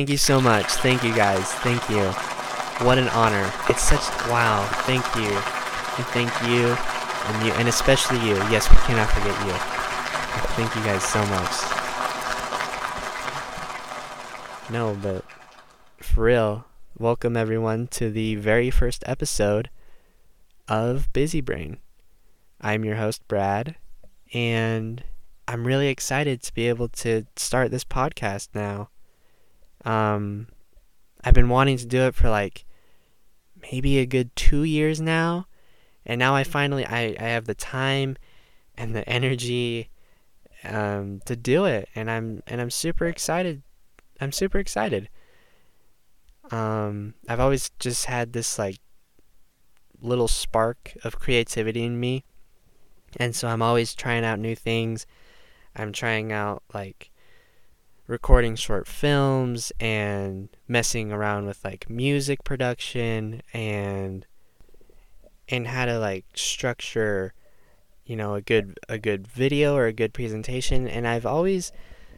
Thank you so much. Thank you guys. Thank you. What an honor. It's such wow. Thank you. And thank you. And you and especially you. Yes, we cannot forget you. Thank you guys so much. No, but for real, welcome everyone to the very first episode of Busy Brain. I'm your host, Brad, and I'm really excited to be able to start this podcast now. Um, I've been wanting to do it for like maybe a good two years now, and now I finally I, I have the time and the energy um, to do it, and I'm and I'm super excited. I'm super excited. Um, I've always just had this like little spark of creativity in me, and so I'm always trying out new things. I'm trying out like recording short films and messing around with like music production and and how to like structure you know a good a good video or a good presentation. And I've always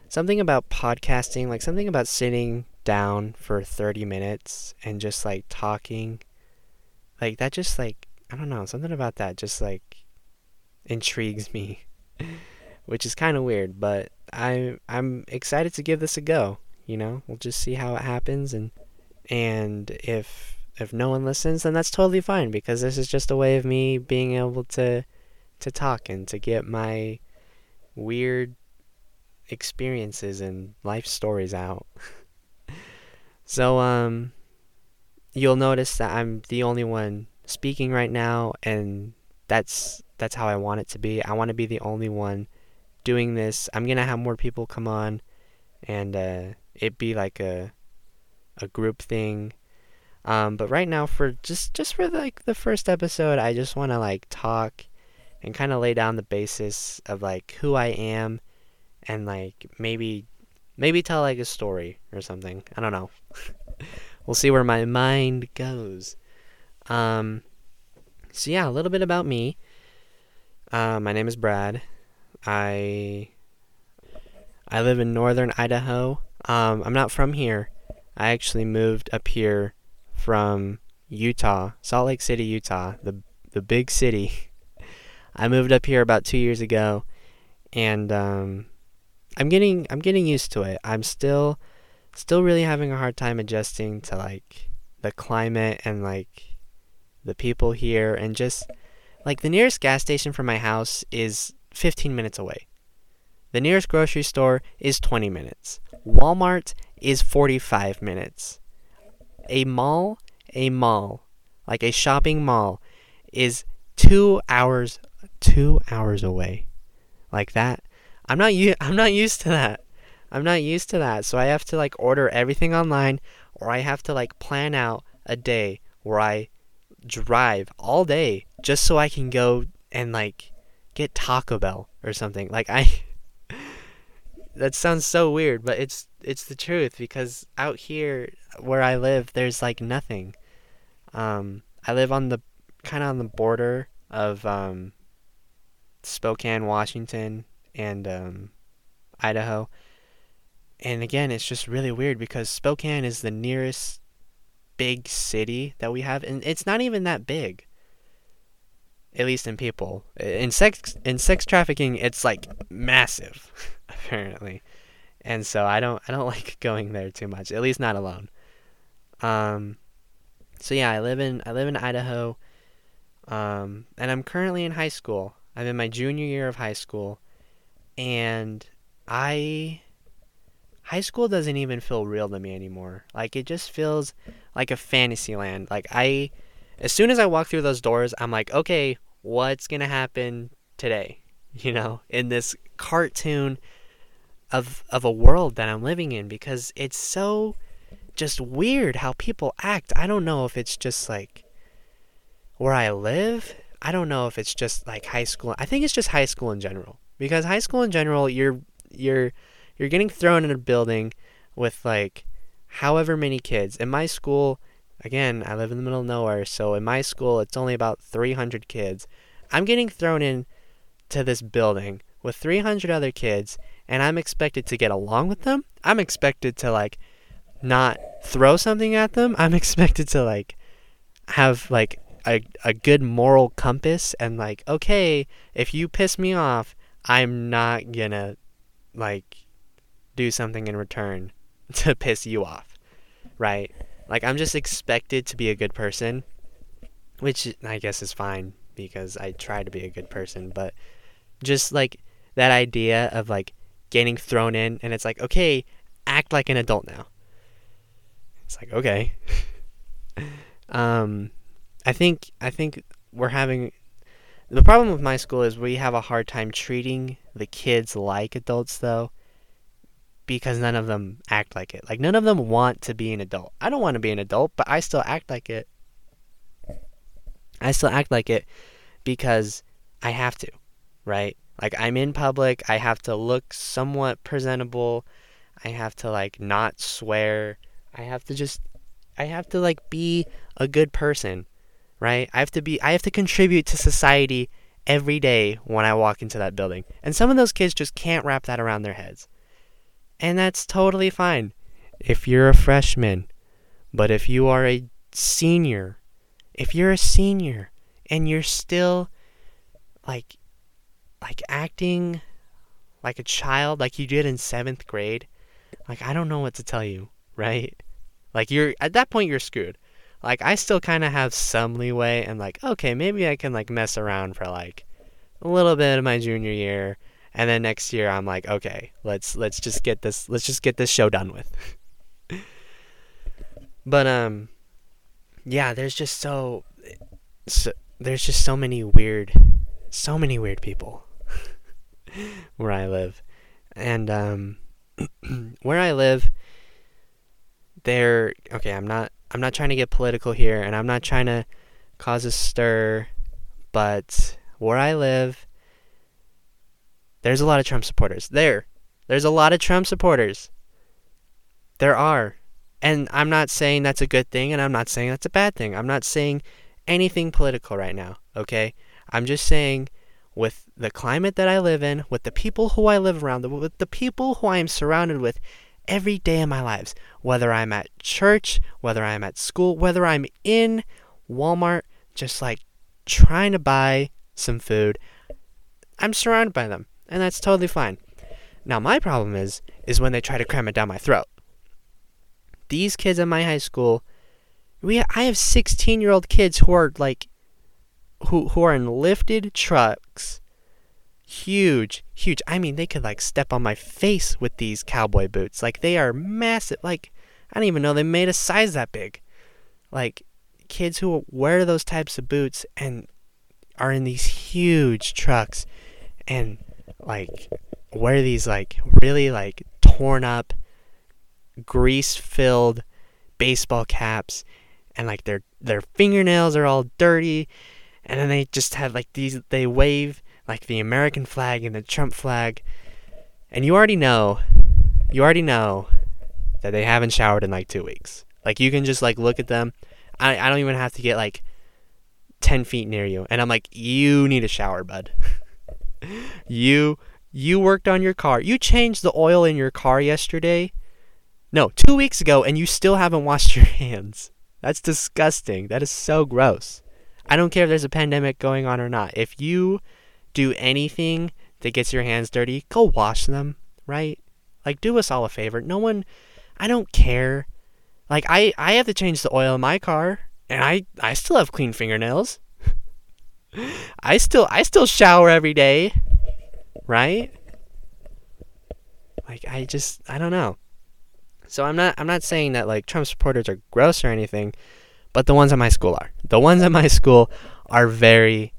something about podcasting like something about sitting down for 30 minutes and just like talking like that just like I don't know something about that just like intrigues me which is kind of weird but I I'm excited to give this a go. You know, we'll just see how it happens, and and if if no one listens, then that's totally fine because this is just a way of me being able to to talk and to get my weird experiences and life stories out. so um you'll notice that I'm the only one speaking right now and that's that's how I want it to be. I want to be the only one doing this. I'm gonna have more people come on, and uh, it be like a a group thing. Um, but right now, for just just for like the first episode, I just want to like talk and kind of lay down the basis of like who I am, and like maybe maybe tell like a story or something. I don't know. we'll see where my mind goes. Um, so yeah, a little bit about me. Uh, my name is Brad. I I live in northern Idaho. Um, I'm not from here. I actually moved up here from Utah, Salt Lake City, Utah, the the big city. I moved up here about two years ago, and um, I'm getting I'm getting used to it. I'm still still really having a hard time adjusting to like the climate and like the people here and just like the nearest gas station from my house is 15 minutes away. The nearest grocery store is 20 minutes. Walmart is 45 minutes. A mall, a mall, like a shopping mall, is two hours, two hours away. Like that. I'm not u- I'm not used to that. I'm not used to that. So I have to like order everything online or I have to like plan out a day where I drive all day just so I can go and like get Taco Bell or something. Like I that sounds so weird, but it's it's the truth because out here where I live there's like nothing. Um I live on the kind of on the border of um Spokane, Washington and um Idaho. And again, it's just really weird because Spokane is the nearest big city that we have and it's not even that big at least in people. In sex in sex trafficking, it's like massive, apparently, and so I don't I don't like going there too much. At least not alone. Um, so yeah, I live in I live in Idaho, um, and I'm currently in high school. I'm in my junior year of high school, and I high school doesn't even feel real to me anymore. Like it just feels like a fantasy land. Like I as soon as I walk through those doors, I'm like, okay, what's going to happen today? You know, in this cartoon of of a world that I'm living in because it's so just weird how people act. I don't know if it's just like where I live. I don't know if it's just like high school. I think it's just high school in general. Because high school in general, you're you're you're getting thrown in a building with like however many kids. In my school, Again, I live in the middle of nowhere, so in my school it's only about 300 kids. I'm getting thrown in to this building with 300 other kids and I'm expected to get along with them. I'm expected to like not throw something at them, I'm expected to like have like a a good moral compass and like okay, if you piss me off, I'm not gonna like do something in return to piss you off. Right? Like I'm just expected to be a good person, which I guess is fine because I try to be a good person, but just like that idea of like getting thrown in and it's like, okay, act like an adult now. It's like, okay. um I think I think we're having the problem with my school is we have a hard time treating the kids like adults though because none of them act like it. Like none of them want to be an adult. I don't want to be an adult, but I still act like it. I still act like it because I have to, right? Like I'm in public, I have to look somewhat presentable. I have to like not swear. I have to just I have to like be a good person, right? I have to be I have to contribute to society every day when I walk into that building. And some of those kids just can't wrap that around their heads. And that's totally fine if you're a freshman. But if you are a senior, if you're a senior and you're still like like acting like a child like you did in 7th grade, like I don't know what to tell you, right? Like you're at that point you're screwed. Like I still kind of have some leeway and like okay, maybe I can like mess around for like a little bit of my junior year and then next year I'm like, okay, let's let's just get this let's just get this show done with. but um yeah, there's just so, so there's just so many weird so many weird people where I live. And um where I live there okay, I'm not I'm not trying to get political here and I'm not trying to cause a stir, but where I live there's a lot of Trump supporters. There. There's a lot of Trump supporters. There are. And I'm not saying that's a good thing and I'm not saying that's a bad thing. I'm not saying anything political right now, okay? I'm just saying with the climate that I live in, with the people who I live around, with the people who I am surrounded with every day of my lives, whether I'm at church, whether I'm at school, whether I'm in Walmart, just like trying to buy some food, I'm surrounded by them and that's totally fine. Now my problem is is when they try to cram it down my throat. These kids in my high school, we I have 16-year-old kids who are like who who are in lifted trucks. Huge, huge. I mean, they could like step on my face with these cowboy boots. Like they are massive. Like I don't even know they made a size that big. Like kids who wear those types of boots and are in these huge trucks and like wear these like really like torn up grease filled baseball caps and like their their fingernails are all dirty and then they just have like these they wave like the American flag and the Trump flag. And you already know you already know that they haven't showered in like 2 weeks. Like you can just like look at them. I I don't even have to get like 10 feet near you. And I'm like you need a shower bud you you worked on your car. You changed the oil in your car yesterday. No, 2 weeks ago and you still haven't washed your hands. That's disgusting. That is so gross. I don't care if there's a pandemic going on or not. If you do anything that gets your hands dirty, go wash them, right? Like do us all a favor. No one I don't care. Like I I have to change the oil in my car and I I still have clean fingernails. I still I still shower every day right? Like I just I don't know. So I'm not I'm not saying that like Trump supporters are gross or anything, but the ones at my school are. The ones at my school are very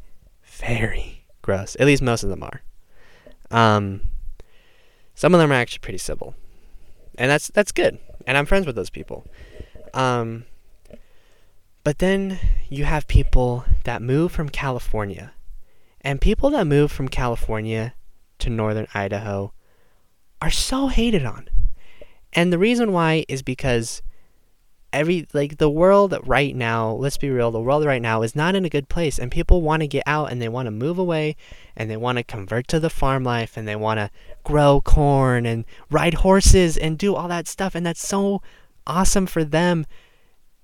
very gross. At least most of them are. Um some of them are actually pretty civil. And that's that's good. And I'm friends with those people. Um but then you have people that move from California. And people that move from California to northern Idaho are so hated on. And the reason why is because every like the world right now, let's be real, the world right now is not in a good place and people want to get out and they want to move away and they want to convert to the farm life and they want to grow corn and ride horses and do all that stuff and that's so awesome for them.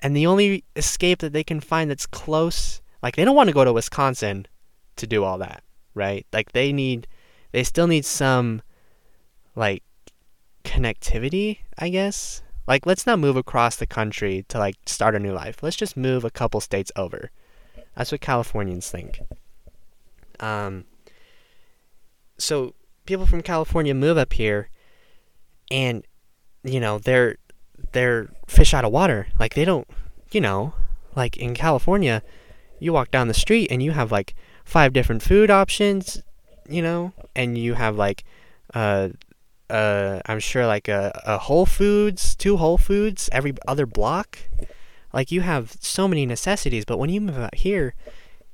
And the only escape that they can find that's close, like they don't want to go to Wisconsin to do all that, right? Like they need, they still need some, like, connectivity, I guess. Like, let's not move across the country to like start a new life. Let's just move a couple states over. That's what Californians think. Um, so people from California move up here, and you know they're they're fish out of water. Like they don't, you know, like in California, you walk down the street and you have like five different food options, you know, and you have like uh uh I'm sure like a, a Whole Foods, two Whole Foods every other block. Like you have so many necessities, but when you move out here,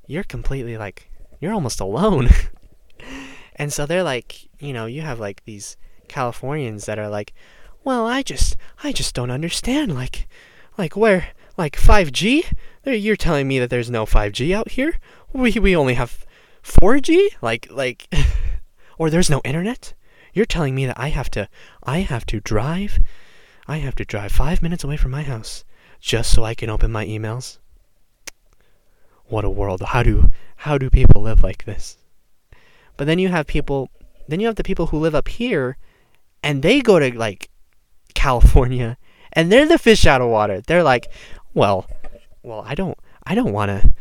you're completely like you're almost alone. and so they're like, you know, you have like these Californians that are like, well, I just I just don't understand like like where like 5G? You're telling me that there's no 5G out here? We we only have 4G? Like like or there's no internet? You're telling me that I have to I have to drive I have to drive 5 minutes away from my house just so I can open my emails? What a world. How do how do people live like this? But then you have people then you have the people who live up here and they go to like California and they're the fish out of water. They're like, "Well, well, I don't I don't want to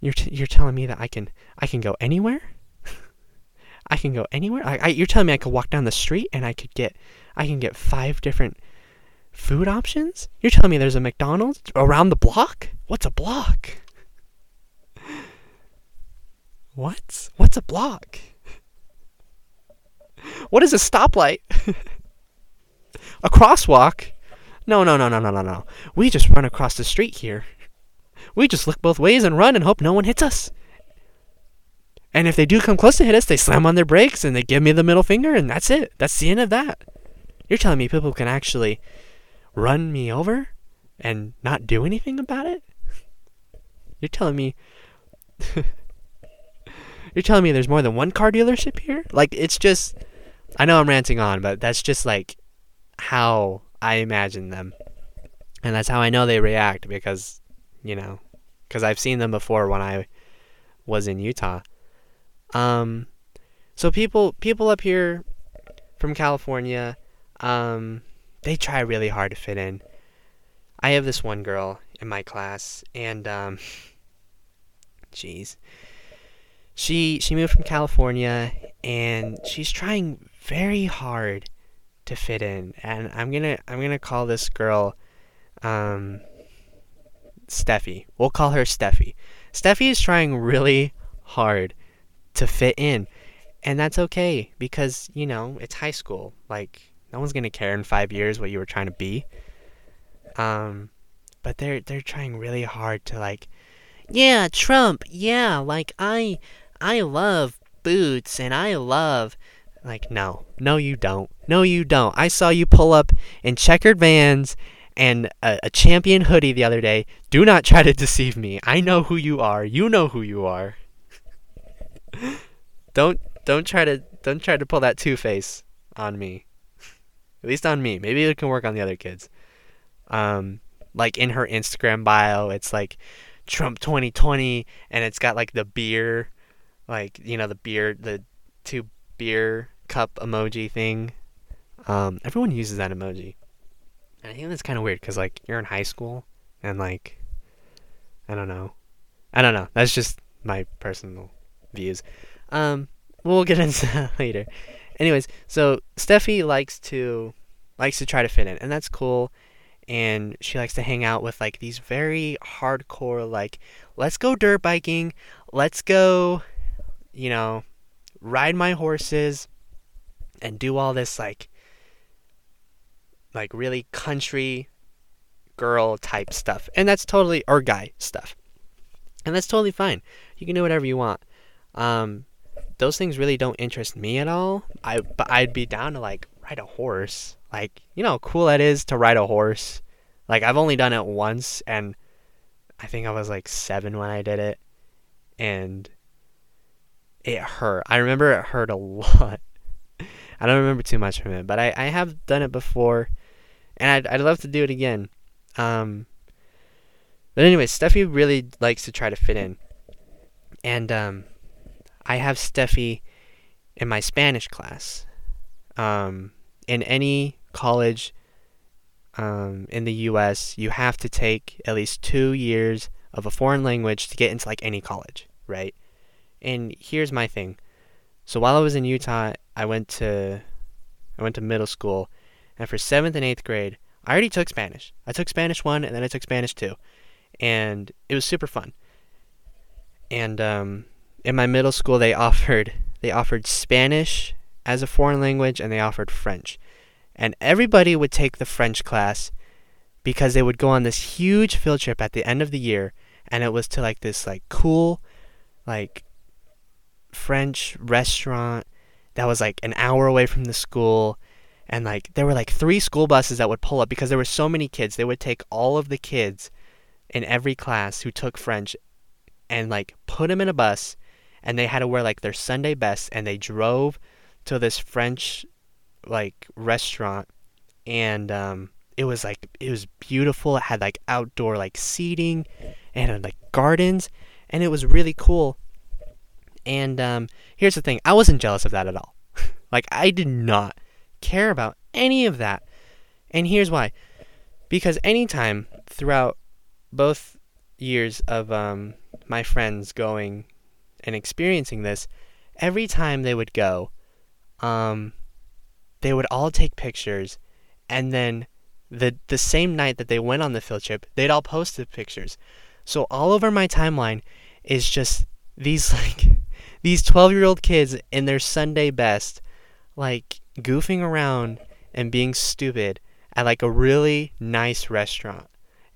you're t- you're telling me that I can I can go anywhere? I can go anywhere? I, I, you're telling me I could walk down the street and I could get I can get five different food options? You're telling me there's a McDonald's around the block? What's a block? What? What's a block? What is a stoplight? A crosswalk? No, no, no, no, no, no, no. We just run across the street here. We just look both ways and run and hope no one hits us. And if they do come close to hit us, they slam on their brakes and they give me the middle finger, and that's it. That's the end of that. You're telling me people can actually run me over and not do anything about it? You're telling me You're telling me there's more than one car dealership here? Like it's just I know I'm ranting on, but that's just like how I imagine them. And that's how I know they react because, you know, cuz I've seen them before when I was in Utah. Um so people people up here from California um they try really hard to fit in. I have this one girl in my class and um jeez she she moved from California and she's trying very hard to fit in and I'm gonna I'm gonna call this girl um Steffi. We'll call her Steffi. Steffi is trying really hard to fit in. And that's okay because, you know, it's high school. Like no one's gonna care in five years what you were trying to be. Um but they're they're trying really hard to like Yeah, Trump, yeah, like I I love boots and I love like no. No you don't. No you don't. I saw you pull up in checkered vans and a, a champion hoodie the other day. Do not try to deceive me. I know who you are. You know who you are. don't don't try to don't try to pull that two face on me. At least on me. Maybe it can work on the other kids. Um like in her Instagram bio, it's like Trump 2020 and it's got like the beer like you know the beer the two beer cup emoji thing. Um, everyone uses that emoji. And i think that's kind of weird because like you're in high school and like i don't know. I don't know. That's just my personal views. Um, we'll get into that later. Anyways so steffi likes to likes to try to fit in and that's cool. And she likes to hang out with like these very hardcore like let's go dirt biking. Let's go you know, ride my horses and do all this like like really country girl type stuff. And that's totally or guy stuff. And that's totally fine. You can do whatever you want. Um those things really don't interest me at all. I but I'd be down to like ride a horse. Like, you know how cool that is to ride a horse. Like I've only done it once and I think I was like 7 when I did it. And it hurt. I remember it hurt a lot. I don't remember too much from it, but I, I have done it before and I'd I'd love to do it again. Um, but anyway, Steffi really likes to try to fit in, and um, I have Steffi in my Spanish class. Um, in any college um, in the U.S., you have to take at least two years of a foreign language to get into like any college, right? And here's my thing. So while I was in Utah, I went to I went to middle school, and for seventh and eighth grade, I already took Spanish. I took Spanish one, and then I took Spanish two, and it was super fun. And um, in my middle school, they offered they offered Spanish as a foreign language, and they offered French, and everybody would take the French class because they would go on this huge field trip at the end of the year, and it was to like this like cool, like French restaurant that was like an hour away from the school. And like there were like three school buses that would pull up because there were so many kids. They would take all of the kids in every class who took french and like put them in a bus and they had to wear like their sunday best and they drove to this french like restaurant. And um it was like it was beautiful. It had like outdoor like seating. And like gardens. And it was really cool and um, here's the thing I wasn't jealous of that at all. like, I did not care about any of that. And here's why. Because anytime throughout both years of um, my friends going and experiencing this, every time they would go, um, they would all take pictures, and then the the same night that they went on the field trip, they'd all post the pictures. So all over my timeline is just these like these 12 year old kids in their Sunday best, like goofing around and being stupid at like a really nice restaurant.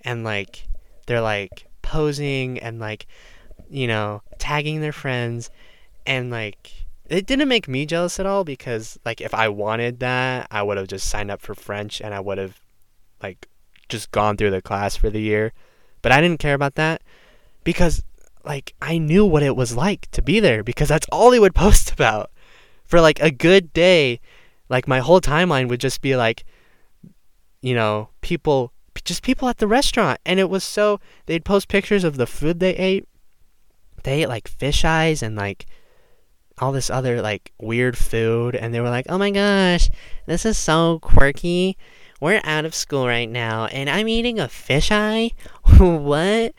And like, they're like posing and like, you know, tagging their friends. And like, it didn't make me jealous at all because like, if I wanted that, I would have just signed up for French and I would have like just gone through the class for the year. But I didn't care about that because like I knew what it was like to be there because that's all they would post about. For like a good day, like my whole timeline would just be like you know, people just people at the restaurant and it was so they'd post pictures of the food they ate. They ate like fish eyes and like all this other like weird food and they were like, "Oh my gosh, this is so quirky. We're out of school right now and I'm eating a fish eye." what?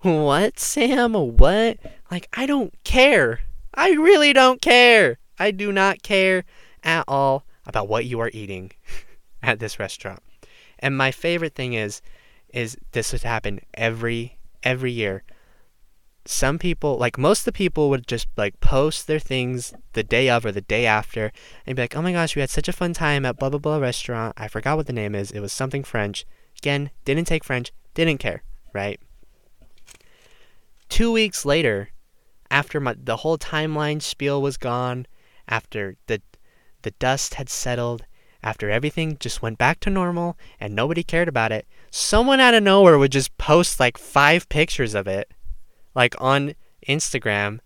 What, Sam? What? Like, I don't care. I really don't care. I do not care at all about what you are eating at this restaurant. And my favorite thing is is this would happen every every year. Some people, like most of the people would just like post their things the day of or the day after and be like, "Oh my gosh, we had such a fun time at blah blah blah restaurant. I forgot what the name is. It was something French." Again, didn't take French, didn't care, right? Two weeks later, after my, the whole timeline spiel was gone, after the the dust had settled, after everything just went back to normal and nobody cared about it, someone out of nowhere would just post like five pictures of it, like on Instagram.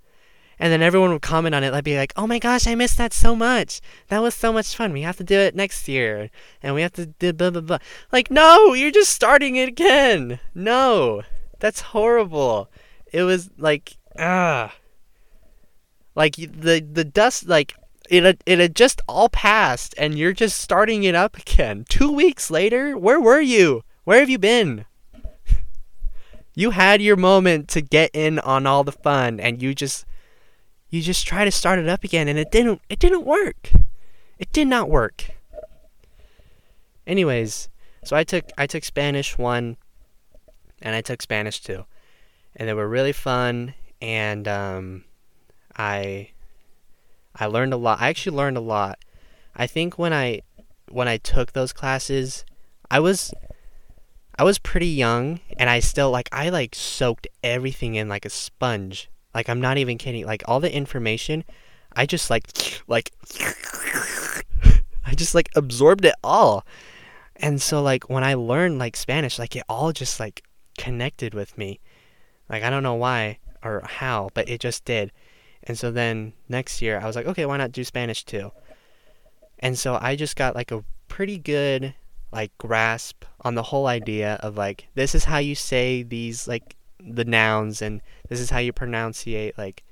And then everyone would comment on it, like be like, "Oh my gosh, I missed that so much. That was so much fun. We have to do it next year, and we have to do blah blah blah." Like, no, you're just starting it again. No, that's horrible it was like ah. like the the dust like it had, it had just all passed and you're just starting it up again. 2 weeks later where were you? Where have you been? You had your moment to get in on all the fun and you just you just try to start it up again and it didn't it didn't work. It did not work. Anyways so i took i took spanish 1 and i took spanish 2 and they were really fun. And um, I I learned a lot. I actually learned a lot. I think when I when I took those classes, I was I was pretty young and I still like I like soaked everything in like a sponge. Like I'm not even kidding. Like all the information, I just like like I just like absorbed it all. And so like when I learned like Spanish, like it all just like connected with me. Like I don't know why or how, but it just did. And so then next year I was like, okay, why not do Spanish too? And so I just got like a pretty good like grasp on the whole idea of like this is how you say these like the nouns and this is how you pronunciate like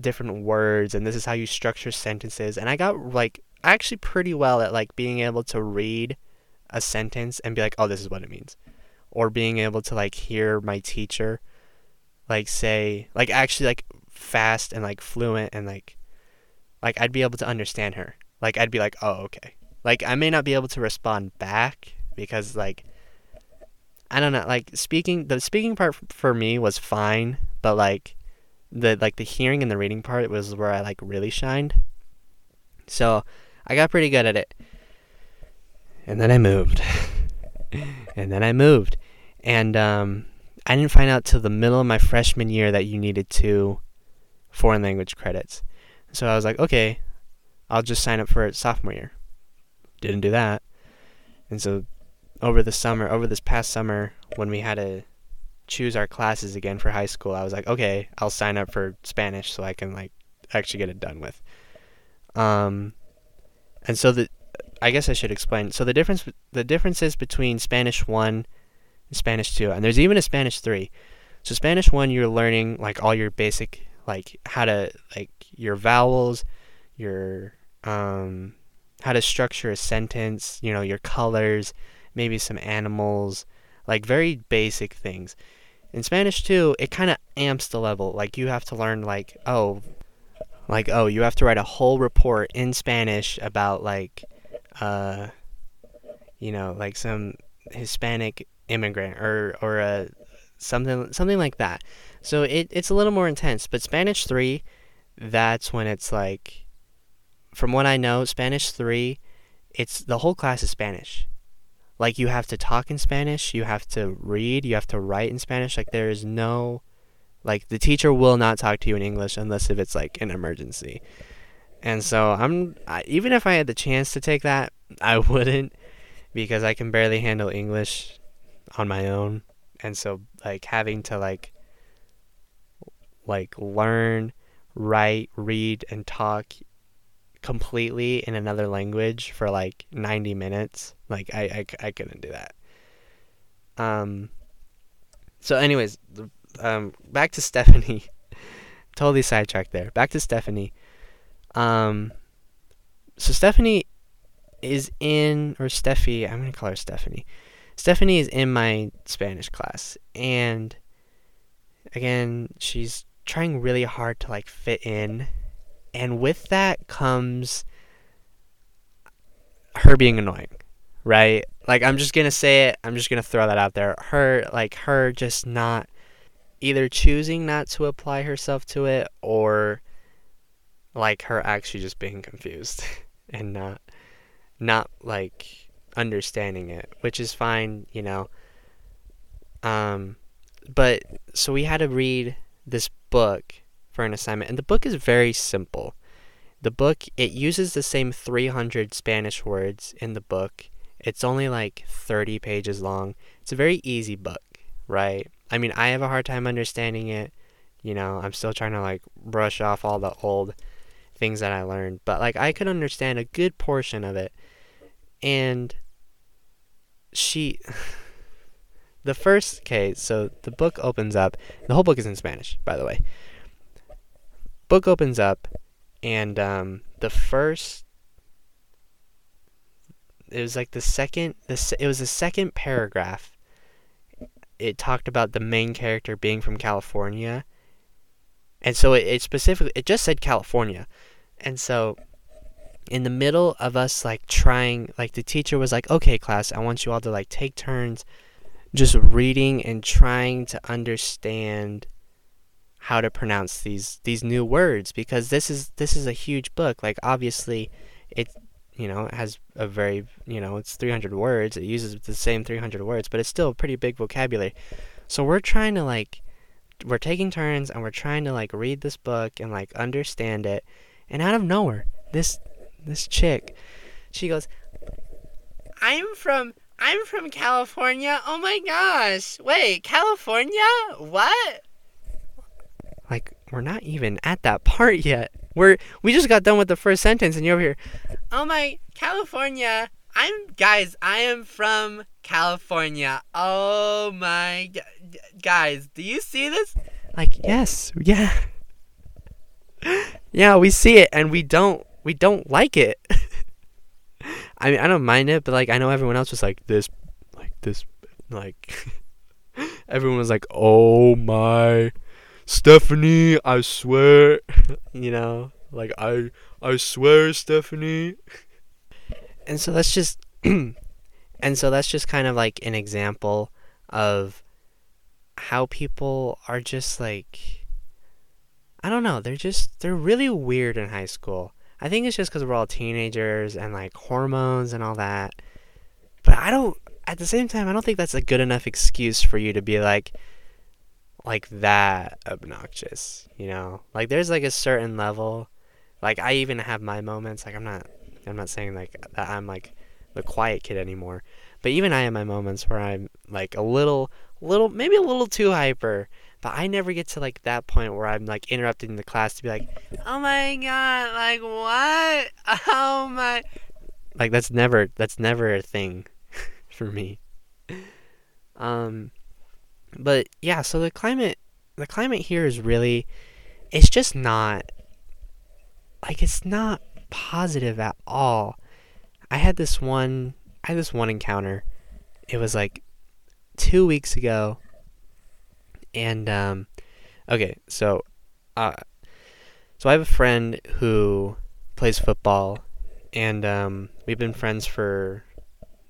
different words and this is how you structure sentences and I got like actually pretty well at like being able to read a sentence and be like oh this is what it means or being able to like hear my teacher like say like actually like fast and like fluent and like like I'd be able to understand her like I'd be like oh okay like I may not be able to respond back because like I don't know like speaking the speaking part for me was fine but like the like the hearing and the reading part was where I like really shined. So I got pretty good at it. And then I moved. and then I moved. And um, I didn't find out till the middle of my freshman year that you needed two foreign language credits. So I was like, okay, I'll just sign up for it sophomore year. Didn't do that. And so over the summer, over this past summer, when we had to choose our classes again for high school, I was like, okay, I'll sign up for Spanish so I can like actually get it done with. Um, and so the, I guess I should explain. So the difference, the differences between Spanish one Spanish two, and there's even a Spanish three. So Spanish one, you're learning like all your basic, like how to like your vowels, your um, how to structure a sentence, you know, your colors, maybe some animals, like very basic things. In Spanish two, it kind of amps the level. Like you have to learn like oh, like oh, you have to write a whole report in Spanish about like uh you know, like some Hispanic immigrant or or a something something like that. So it it's a little more intense, but Spanish 3 that's when it's like from what I know, Spanish 3 it's the whole class is Spanish like you have to talk in Spanish, you have to read, you have to write in Spanish. Like there is no like the teacher will not talk to you in English unless if it's like an emergency. And so I'm I, even if I had the chance to take that, I wouldn't because I can barely handle English on my own. And so like having to like like learn, write, read and talk completely in another language for like 90 minutes. Like I, I, I couldn't do that. Um so anyways, um back to Stephanie. totally sidetracked there. Back to Stephanie. Um so Stephanie is in or Steffi, I'm to call her Stephanie. Stephanie is in my Spanish class and again, she's trying really hard to like fit in and with that comes her being annoying, right? Like I'm just going to say it, I'm just going to throw that out there. Her like her just not either choosing not to apply herself to it or like her actually just being confused and not not like understanding it, which is fine, you know. Um but so we had to read this book for an assignment. And the book is very simple. The book, it uses the same 300 Spanish words in the book. It's only like 30 pages long. It's a very easy book, right? I mean, I have a hard time understanding it. You know, I'm still trying to like brush off all the old things that I learned, but like I could understand a good portion of it. And she the first case, so the book opens up. The whole book is in Spanish, by the way book opens up, and um, the first it was like the second the it was the second paragraph. It talked about the main character being from California, and so it, it specifically it just said California, and so in the middle of us like trying like the teacher was like okay class i want you all to like take turns just reading and trying to understand how to pronounce these these new words because this is this is a huge book. Like obviously, it you know it has a very you know it's 300 words. It uses the same 300 words, but it's still a pretty big vocabulary. So we're trying to like we're taking turns and we're trying to like read this book and like understand it. And out of nowhere, this this chick, she goes, "I'm from I'm from California. Oh my gosh. Wait, California? What? Like, we're not even at that part yet. We're we just got done with the first sentence and you're over here. Oh my California. I'm guys, I am from California. Oh my guys, do you see this? Like, yes, yeah. yeah, we see it and we don't we don't like it. I mean, I don't mind it, but like I know everyone else was like this like this like everyone was like, "Oh my Stephanie, I swear." you know, like I I swear, Stephanie. And so that's just and so that's just kind of like an example of how people are just like I don't know, they're just they're really weird in high school. I think it's just cuz we're all teenagers and like hormones and all that. But I don't at the same time I don't think that's a good enough excuse for you to be like like that obnoxious, you know? Like there's like a certain level like I even have my moments like I'm not I'm not saying like that I'm like the quiet kid anymore. But even I have my moments where I'm like a little, little, maybe a little too hyper. But I never get to like that point where I'm like interrupting the class to be like, oh my god, like what? Oh my. Like that's never, that's never a thing for me. Um, but yeah, so the climate, the climate here is really, it's just not, like it's not positive at all. I had this one I had this one encounter. It was like two weeks ago. And um okay, so uh so I have a friend who plays football and um we've been friends for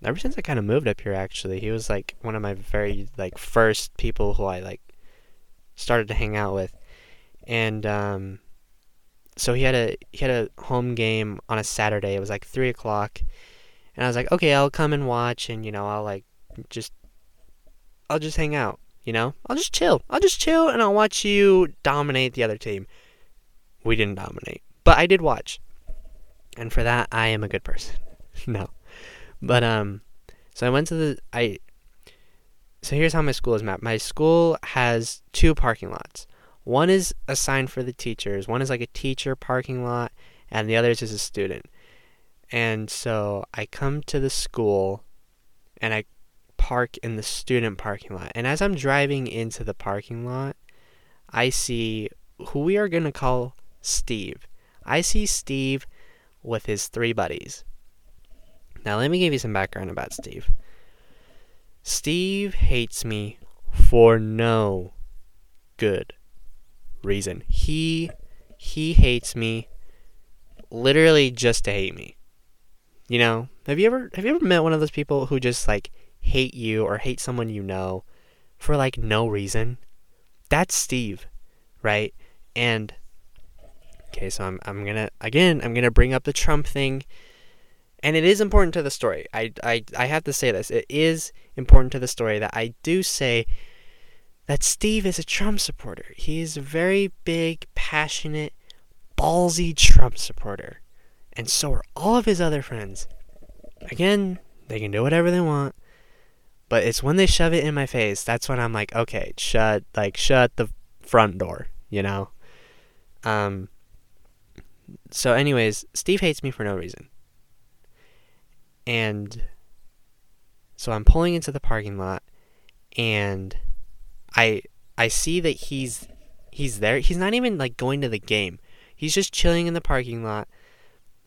ever since I kind of moved up here actually. He was like one of my very like first people who I like started to hang out with. And um so he had a he had a home game on a Saturday. It was like three o'clock, and I was like, okay, I'll come and watch, and you know, I'll like just I'll just hang out. You know, I'll just chill. I'll just chill, and I'll watch you dominate the other team. We didn't dominate, but I did watch, and for that, I am a good person. no, but um, so I went to the I. So here's how my school is mapped. My school has two parking lots. One is assigned for the teachers. One is like a teacher parking lot, and the other is just a student. And so I come to the school and I park in the student parking lot. And as I'm driving into the parking lot, I see who we are going to call Steve. I see Steve with his three buddies. Now, let me give you some background about Steve. Steve hates me for no good reason. He he hates me literally just to hate me. You know, have you ever have you ever met one of those people who just like hate you or hate someone you know for like no reason? That's Steve, right? And okay, so I'm I'm going to again, I'm going to bring up the Trump thing. And it is important to the story. I, I, I have to say this. It is important to the story that I do say that Steve is a Trump supporter. He is a very big, passionate, ballsy Trump supporter. And so are all of his other friends. Again, they can do whatever they want. But it's when they shove it in my face, that's when I'm like, okay, shut like shut the front door, you know? Um so anyways, Steve hates me for no reason. And so I'm pulling into the parking lot and I I see that he's he's there. He's not even like going to the game. He's just chilling in the parking lot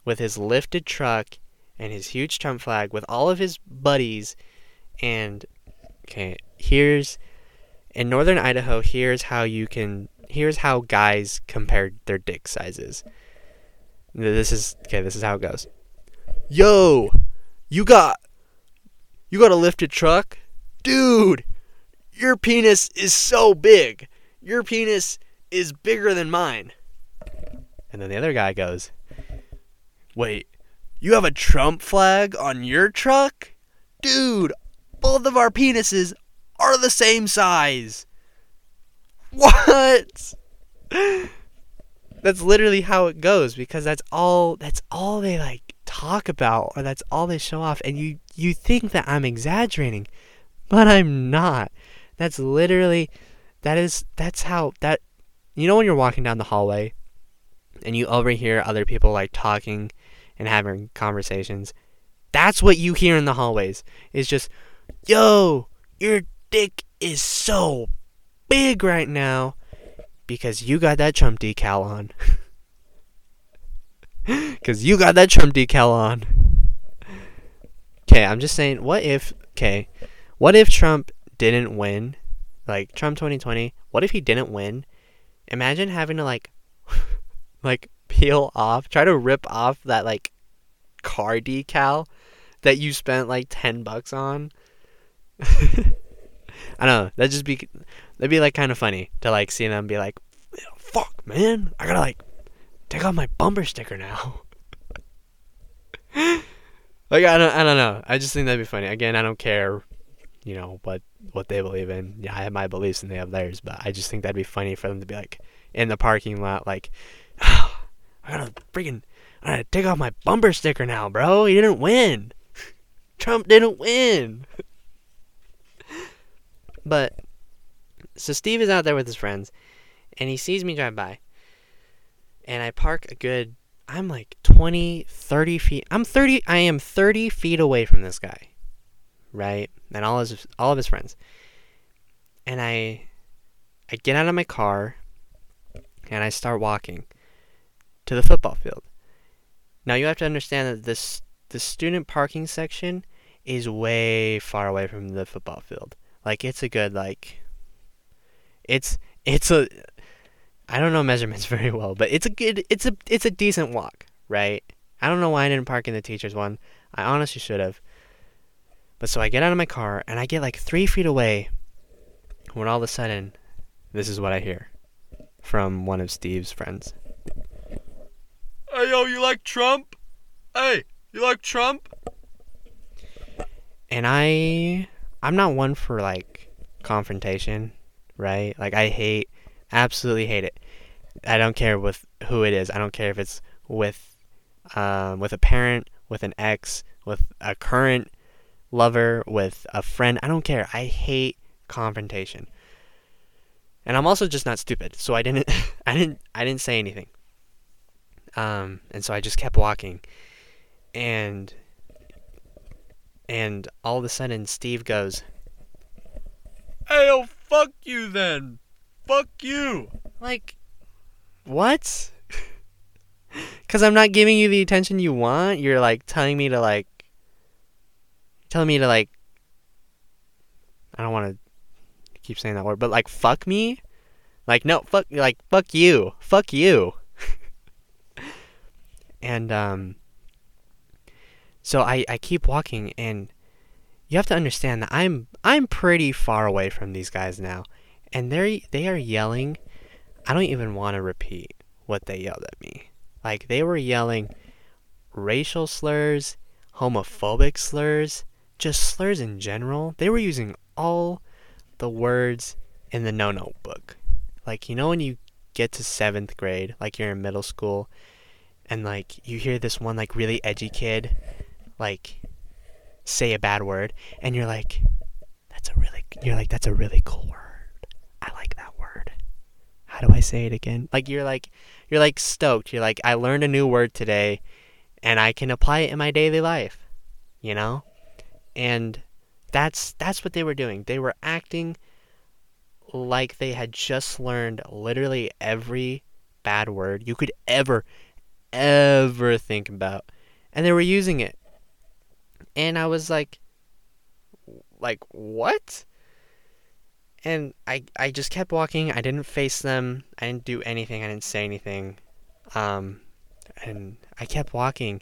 with his lifted truck and his huge Trump flag with all of his buddies and okay, here's in northern Idaho, here's how you can here's how guys compare their dick sizes. This is okay, this is how it goes. Yo, you got you got a lifted truck? Dude, your penis is so big. Your penis is bigger than mine. And then the other guy goes, Wait, you have a Trump flag on your truck? Dude, both of our penises are the same size. What? That's literally how it goes because that's all that's all they like talk about or that's all they show off and you you think that I'm exaggerating, but I'm not. That's literally that is that's how that you know when you're walking down the hallway and you overhear other people like talking and having conversations That's what you hear in the hallways. Is just, yo, your dick is so big right now because you got that Trump decal on. Because you got that Trump decal on. Okay, I'm just saying, what if, okay, what if Trump didn't win? Like, Trump 2020, what if he didn't win? Imagine having to, like, like, peel off, try to rip off that, like, car decal that you spent, like, 10 bucks on. I don't know. That'd just be, that'd be, like, kind of funny to, like, see them be like, fuck, man, I gotta, like, take off my bumper sticker now. like I don't I don't know. I just think that'd be funny. Again, I don't care, you know, what what they believe in. Yeah, I have my beliefs and they have theirs, but I just think that'd be funny for them to be like in the parking lot like oh, I gotta freaking I gotta take off my bumper sticker now, bro. He didn't win. Trump didn't win. But so Steve is out there with his friends and he sees me drive by and I park a good I'm like 20, 30 feet. I'm 30 I am 30 feet away from this guy. Right? And all his all of his friends. And I I get out of my car and I start walking to the football field. Now you have to understand that this the student parking section is way far away from the football field. Like it's a good like it's it's a I don't know measurements very well, but it's a good it's a it's a decent walk, right? I don't know why I didn't park in the teacher's one. I honestly should have. But so I get out of my car and I get like three feet away when all of a sudden this is what I hear from one of Steve's friends. Hey yo, you like Trump? Hey, you like Trump? And I I'm not one for like confrontation, right? Like I hate absolutely hate it. I don't care with who it is. I don't care if it's with um, with a parent, with an ex, with a current lover, with a friend. I don't care. I hate confrontation. And I'm also just not stupid, so I didn't I didn't I didn't say anything. Um, and so I just kept walking. And and all of a sudden Steve goes, Hey yo, fuck you then. Fuck you. Like, what? Because I'm not giving you the attention you want. You're like telling me to like, telling me to like. I don't want to keep saying that word, but like fuck me. Like no, fuck, like fuck you, fuck you. and um. So I I keep walking and. You have to understand that I'm I'm pretty far away from these guys now and they they are yelling. I don't even want to repeat what they yelled at me. Like they were yelling racial slurs, homophobic slurs, just slurs in general. They were using all the words in the no no book. Like you know when you get to 7th grade, like you're in middle school and like you hear this one like really edgy kid like say a bad word and you're like that's a really you're like that's a really cool word I like that word. How do I say it again? Like you're like you're like stoked. You're like I learned a new word today and I can apply it in my daily life. You know? And that's that's what they were doing. They were acting like they had just learned literally every bad word you could ever ever think about and they were using it. And I was like like what? and I I just kept walking. I didn't face them. I didn't do anything. I didn't say anything. Um, and I kept walking.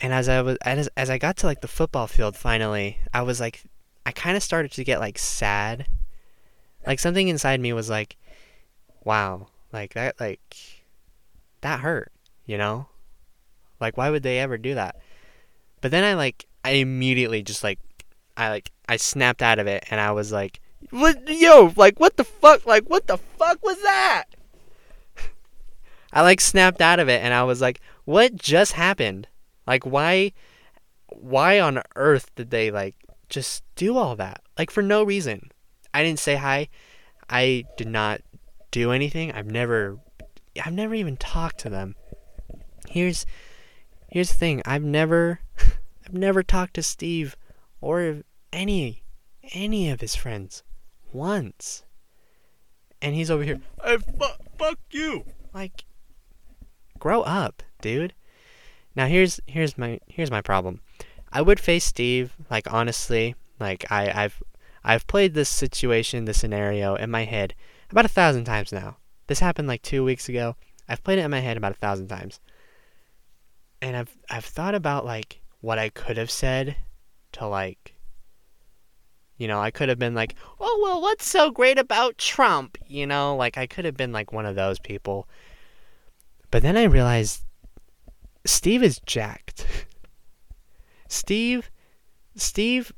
And as I was as as I got to like the football field finally, I was like I kind of started to get like sad. Like something inside me was like, wow, like that like that hurt, you know? Like why would they ever do that? But then I like I immediately just like I like I snapped out of it and I was like what, yo, like, what the fuck? Like, what the fuck was that? I like snapped out of it and I was like, what just happened? Like, why, why on earth did they, like, just do all that? Like, for no reason. I didn't say hi. I did not do anything. I've never, I've never even talked to them. Here's, here's the thing. I've never, I've never talked to Steve or any any of his friends once. And he's over here, Hey, fu- fuck you. like grow up, dude. Now here's here's my here's my problem. I would face Steve, like honestly, like I, I've I've played this situation, this scenario in my head about a thousand times now. This happened like two weeks ago. I've played it in my head about a thousand times. And I've I've thought about like what I could have said to like you know, I could have been like, "Oh, well, what's so great about Trump?" You know, like I could have been like one of those people. But then I realized Steve is jacked. Steve Steve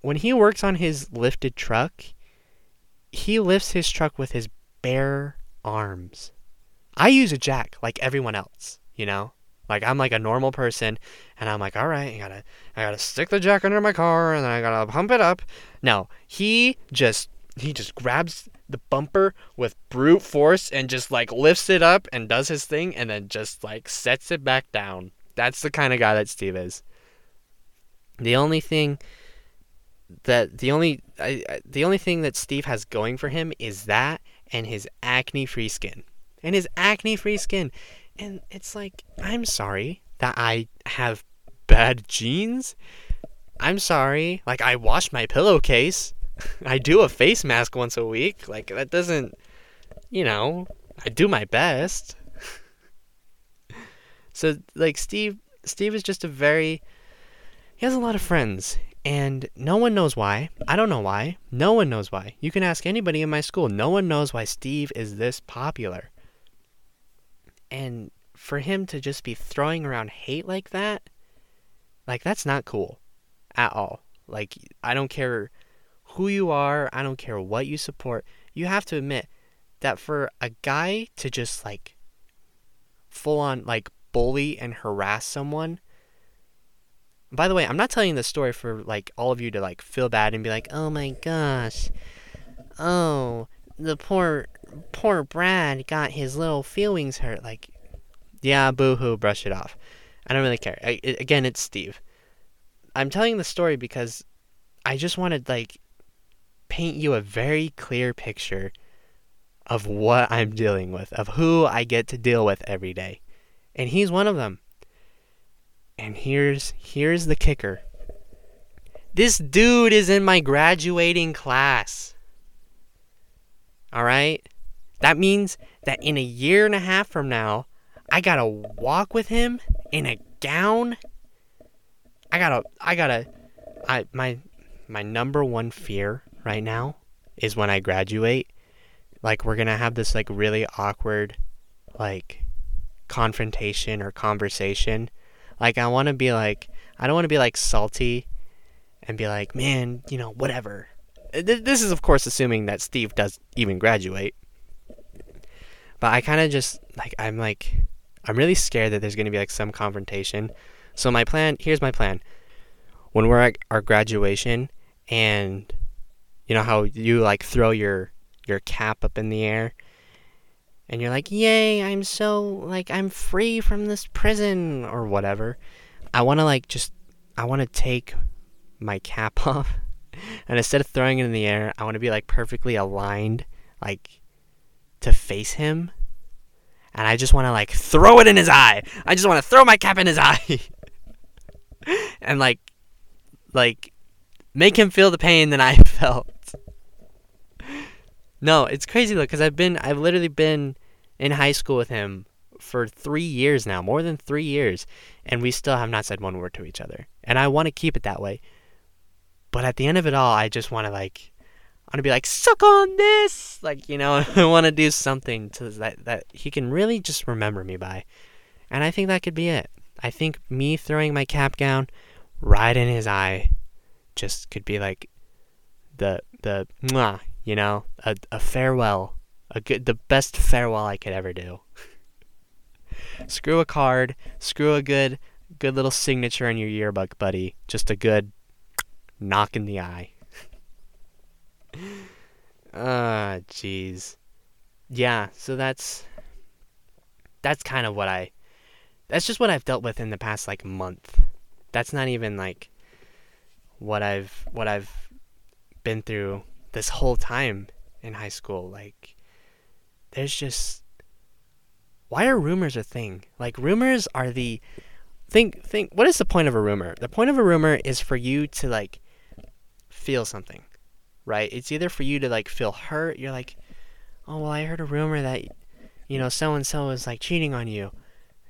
when he works on his lifted truck, he lifts his truck with his bare arms. I use a jack like everyone else, you know? Like I'm like a normal person and I'm like, all right, I gotta I gotta stick the jack under my car and I gotta pump it up. No, he just he just grabs the bumper with brute force and just like lifts it up and does his thing and then just like sets it back down. That's the kind of guy that Steve is. The only thing that the only I, I, the only thing that Steve has going for him is that and his acne free skin. And his acne free skin. And it's like I'm sorry that I have bad genes. I'm sorry. Like I wash my pillowcase. I do a face mask once a week. Like that doesn't you know, I do my best. so like Steve Steve is just a very he has a lot of friends and no one knows why. I don't know why. No one knows why. You can ask anybody in my school. No one knows why Steve is this popular. And for him to just be throwing around hate like that, like that's not cool at all. Like I don't care who you are, I don't care what you support. You have to admit that for a guy to just like full on like bully and harass someone by the way, I'm not telling this story for like all of you to like feel bad and be like, "Oh my gosh. Oh, the poor poor Brad got his little feelings hurt." Like, yeah, boo-hoo, brush it off. I don't really care. I, it, again, it's Steve. I'm telling the story because I just want to like paint you a very clear picture of what I'm dealing with, of who I get to deal with every day. And he's one of them. And here's here's the kicker. This dude is in my graduating class. All right? That means that in a year and a half from now, I got to walk with him in a gown. I got to I got to I my my number one fear right now is when I graduate, like we're going to have this like really awkward like confrontation or conversation like I want to be like I don't want to be like salty and be like, "Man, you know, whatever." This is of course assuming that Steve does even graduate. But I kind of just like I'm like I'm really scared that there's going to be like some confrontation. So my plan, here's my plan. When we're at our graduation and you know how you like throw your your cap up in the air and you're like, "Yay, I'm so like I'm free from this prison or whatever." I want to like just I want to take my cap off and instead of throwing it in the air, I want to be like perfectly aligned like to face him. And I just want to like throw it in his eye. I just want to throw my cap in his eye. and like like make him feel the pain that I felt. No, it's crazy though, because I've been, I've literally been in high school with him for three years now, more than three years, and we still have not said one word to each other. And I want to keep it that way. But at the end of it all, I just want to like, I want to be like, suck on this, like you know, I want to do something to that that he can really just remember me by. And I think that could be it. I think me throwing my cap gown right in his eye just could be like the the mwah, you know, a, a farewell, a good, the best farewell I could ever do. screw a card, screw a good, good little signature in your yearbook, buddy. Just a good knock in the eye. Ah, jeez. Yeah, so that's that's kind of what I that's just what I've dealt with in the past like month. that's not even like what I've what I've been through this whole time in high school. Like there's just why are rumors a thing? Like rumors are the think think what is the point of a rumor? The point of a rumor is for you to like feel something. Right? It's either for you to like feel hurt, you're like, "Oh, well, I heard a rumor that you know, so and so is like cheating on you."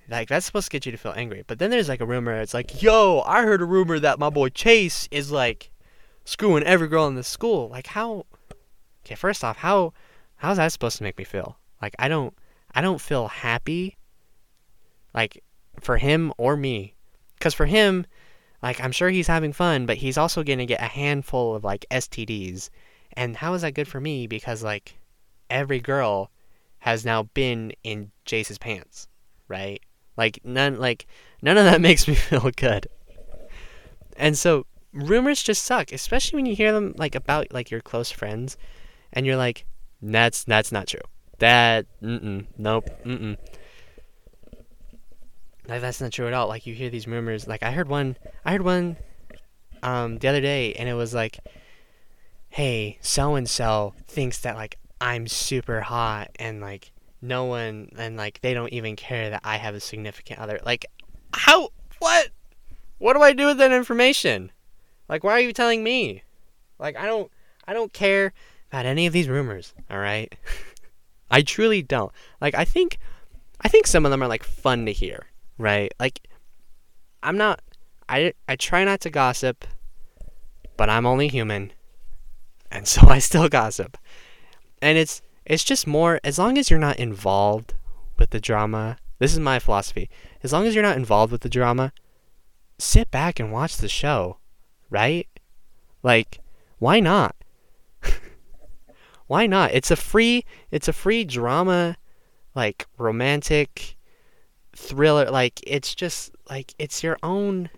Like that's supposed to get you to feel angry. But then there's like a rumor it's like, "Yo, I heard a rumor that my boy Chase is like screwing every girl in the school." Like how Okay, first off, how how's that supposed to make me feel? Like I don't I don't feel happy like for him or me. Cuz for him, like I'm sure he's having fun, but he's also going to get a handful of like STDs. And how is that good for me because like every girl has now been in Jace's pants, right? Like none like none of that makes me feel good. And so rumors just suck, especially when you hear them like about like your close friends and you're like that's that's not true. That mm nope mm like that's not true at all. Like you hear these rumors. Like I heard one. I heard one um, the other day, and it was like, "Hey, so and so thinks that like I'm super hot, and like no one, and like they don't even care that I have a significant other." Like, how? What? What do I do with that information? Like, why are you telling me? Like, I don't. I don't care about any of these rumors. All right. I truly don't. Like, I think. I think some of them are like fun to hear right? Like I'm not I I try not to gossip, but I'm only human. And so I still gossip. And it's it's just more as long as you're not involved with the drama. This is my philosophy. As long as you're not involved with the drama, sit back and watch the show, right? Like why not? why not? It's a free it's a free drama like romantic thriller like it's just like it's your own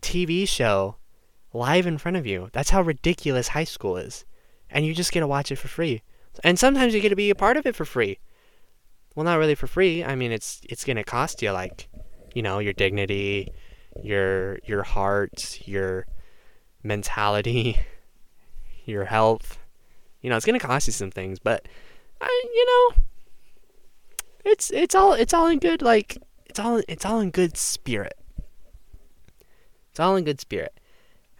TV show live in front of you. That's how ridiculous high school is. And you just get to watch it for free. And sometimes you get to be a part of it for free. Well, not really for free. I mean, it's it's going to cost you like, you know, your dignity, your your heart, your mentality, your health. You know, it's going to cost you some things, but I, you know, it's it's all it's all in good like it's all it's all in good spirit. It's all in good spirit.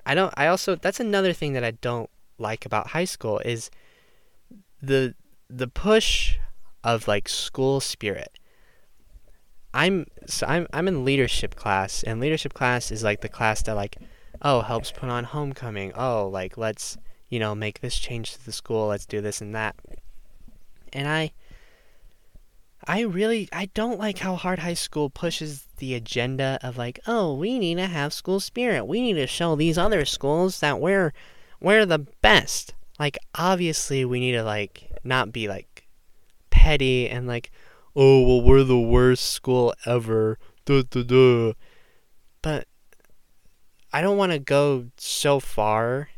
I don't I also that's another thing that I don't like about high school is the the push of like school spirit. I'm so I'm I'm in leadership class and leadership class is like the class that like oh helps put on homecoming. Oh like let's you know make this change to the school. Let's do this and that. And I I really I don't like how hard high school pushes the agenda of like, oh, we need to have school spirit. We need to show these other schools that we're we're the best. Like obviously we need to like not be like petty and like, oh well we're the worst school ever. Duh, duh, duh. But I don't want to go so far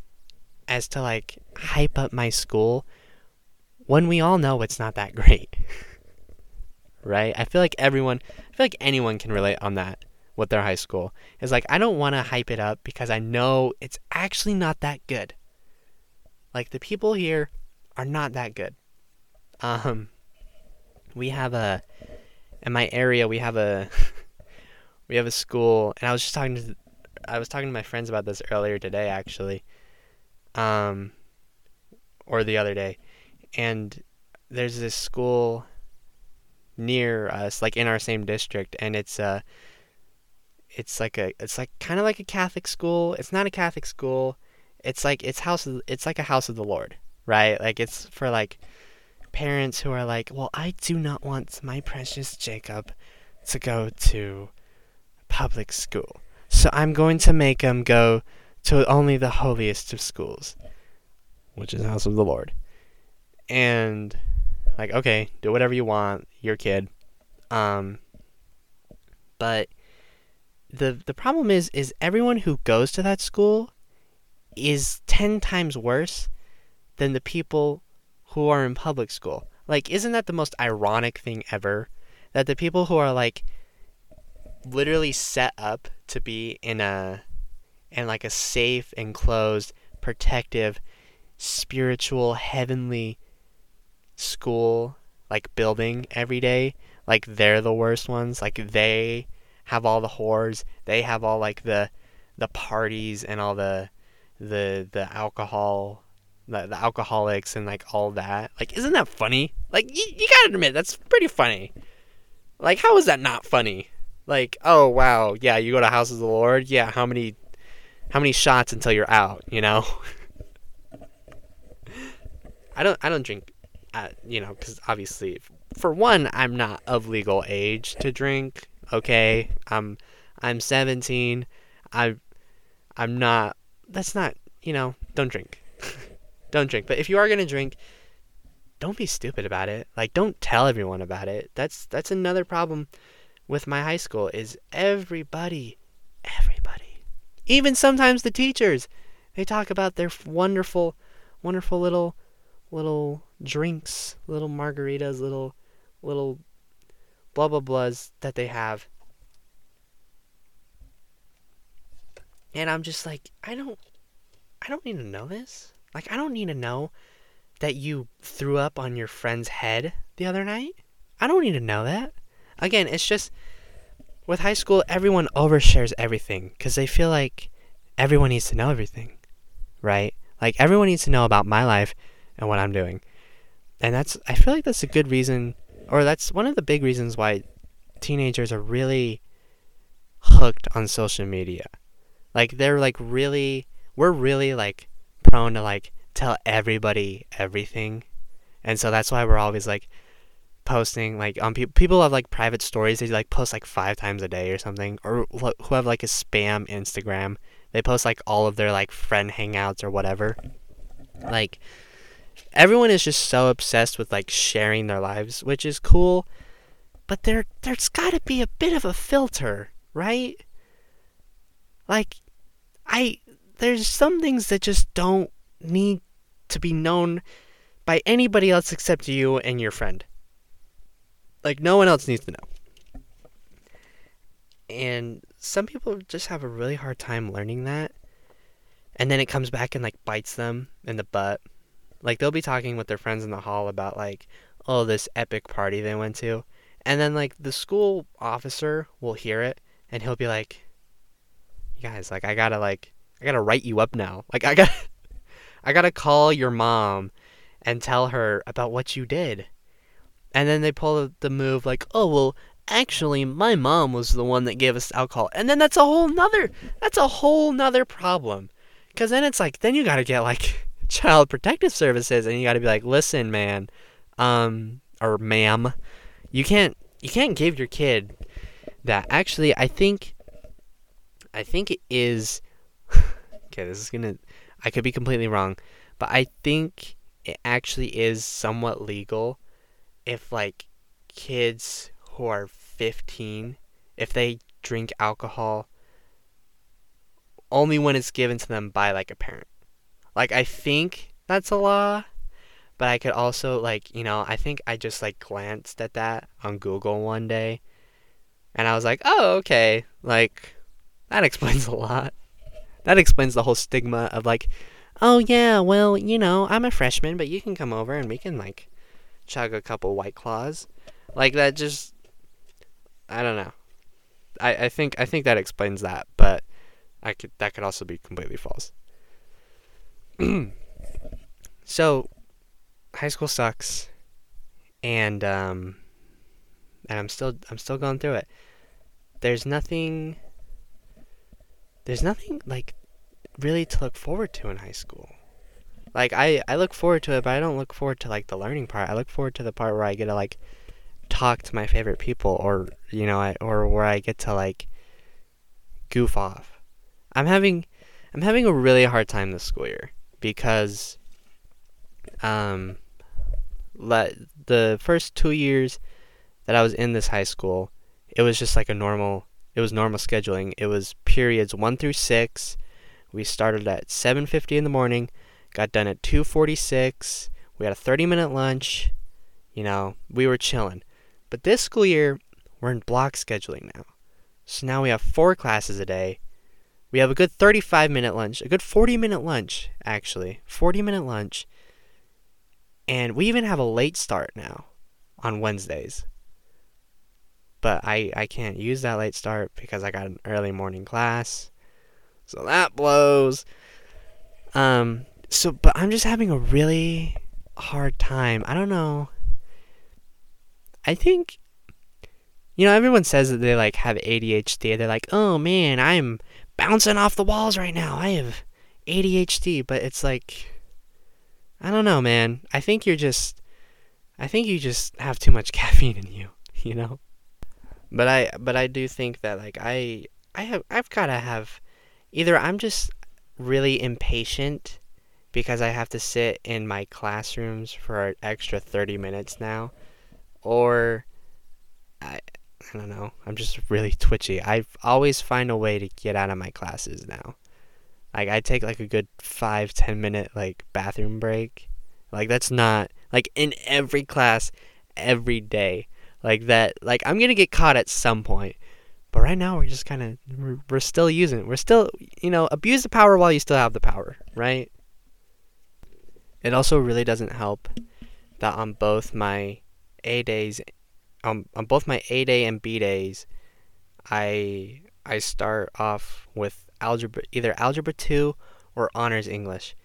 as to like hype up my school when we all know it's not that great right? I feel like everyone, I feel like anyone can relate on that with their high school. Is like I don't want to hype it up because I know it's actually not that good. Like the people here are not that good. Um, we have a in my area we have a we have a school, and I was just talking to I was talking to my friends about this earlier today actually, um, or the other day, and there's this school near us, like in our same district, and it's uh it's like a it's like kind of like a Catholic school. It's not a Catholic school. It's like it's house of, it's like a house of the Lord, right? Like it's for like parents who are like, "Well, I do not want my precious Jacob to go to public school. So I'm going to make him go to only the holiest of schools, which is house of the Lord." And like, okay, do whatever you want. Your kid. Um, but the the problem is is everyone who goes to that school is 10 times worse than the people who are in public school. Like isn't that the most ironic thing ever that the people who are like literally set up to be in a in like a safe, enclosed, protective, spiritual, heavenly school like building every day. Like they're the worst ones. Like they have all the whores. They have all like the the parties and all the the the alcohol the, the alcoholics and like all that. Like isn't that funny? Like you, you gotta admit that's pretty funny. Like how is that not funny? Like, oh wow, yeah, you go to House of the Lord. Yeah, how many how many shots until you're out, you know? I don't I don't drink you know, cuz obviously for one, I'm not of legal age to drink, okay? I'm I'm 17. I I'm not that's not, you know, don't drink. don't drink. But if you are to drink, don't be stupid about it. Like don't tell everyone about it. That's that's another problem with my high school is everybody everybody even sometimes the teachers they talk about their wonderful wonderful little little drinks, little margaritas, little little blah blah blahs that they have. And I'm just like, I don't I don't need to know this. Like I don't need to know that you threw up on your friend's head the other night. I don't need to know that. Again, it's just with high school everyone overshares everything cuz they feel like everyone needs to know everything. Right? Like everyone needs to know about my life and what I'm doing. And that's I feel like that's a good reason or that's one of the big reasons why teenagers are really hooked on social media. Like they're like really we're really like prone to like tell everybody everything. And so that's why we're always like posting like on people people have like private stories they like post like 5 times a day or something or who have like a spam Instagram. They post like all of their like friend hangouts or whatever. Like everyone is just so obsessed with like sharing their lives, which is cool, but there there's got to be a bit of a filter, right? Like I there's some things that just don't need to be known by anybody else except you and your friend. Like no one else needs to know. And some people just have a really hard time learning that. And then it comes back and like bites them in the butt like they'll be talking with their friends in the hall about like, oh, this epic party they went to. And then like the school officer will hear it and he'll be like, "You guys, like I got to like I got to write you up now. Like I gotta I got to call your mom and tell her about what you did." And then they pull the move like, "Oh, well, actually my mom was the one that gave us alcohol." And then that's a whole nother that's a whole nother problem. Cuz then it's like then you got to get like child protective services and you got to be like listen man um or ma'am you can't you can't give your kid that. Actually i think i think it is okay this is gonna i could be completely wrong but i think it actually is somewhat legal if like kids who are 15 if they drink alcohol only when it's given to them by like a parent like I think that's a law, but I could also like, you know, I think I just like glanced at that on Google one day and I was like, "Oh, okay. Like that explains a lot." That explains the whole stigma of like, "Oh yeah, well, you know, I'm a freshman, but you can come over and we can like chug a couple white claws." Like that just I don't know. I, I think I think that explains that, but I could that could also be completely false. so, high school sucks, and um, and I'm still I'm still going through it. There's nothing. There's nothing like really to look forward to in high school. Like I I look forward to it, but I don't look forward to like the learning part. I look forward to the part where I get to like talk to my favorite people, or you know, I, or where I get to like goof off. I'm having I'm having a really hard time this school year because um, let the first two years that I was in this high school, it was just like a normal. It was normal scheduling. It was periods one through six. We started at 7:50 in the morning, got done at 2:46. We had a 30-minute lunch. You know, we were chilling. But this school year, we're in block scheduling now. So now we have four classes a day. We have a good 35 minute lunch, a good 40 minute lunch, actually. 40 minute lunch. And we even have a late start now on Wednesdays. But I, I can't use that late start because I got an early morning class. So that blows. Um so but I'm just having a really hard time. I don't know. I think you know, everyone says that they like have ADHD. They're like, "Oh man, I'm bouncing off the walls right now. I have ADHD." But it's like I don't know, man. I think you're just I think you just have too much caffeine in you, you know? But I but I do think that like I I have I've got to have either I'm just really impatient because I have to sit in my classrooms for an extra 30 minutes now or I I don't know. I'm just really twitchy. I always find a way to get out of my classes now. Like I take like a good five ten minute like bathroom break. Like that's not like in every class, every day. Like that. Like I'm gonna get caught at some point. But right now we're just kind of we're, we're still using it. We're still you know abuse the power while you still have the power, right? It also really doesn't help that on both my A days on both my A day and B days, I I start off with algebra, either algebra two or honors English,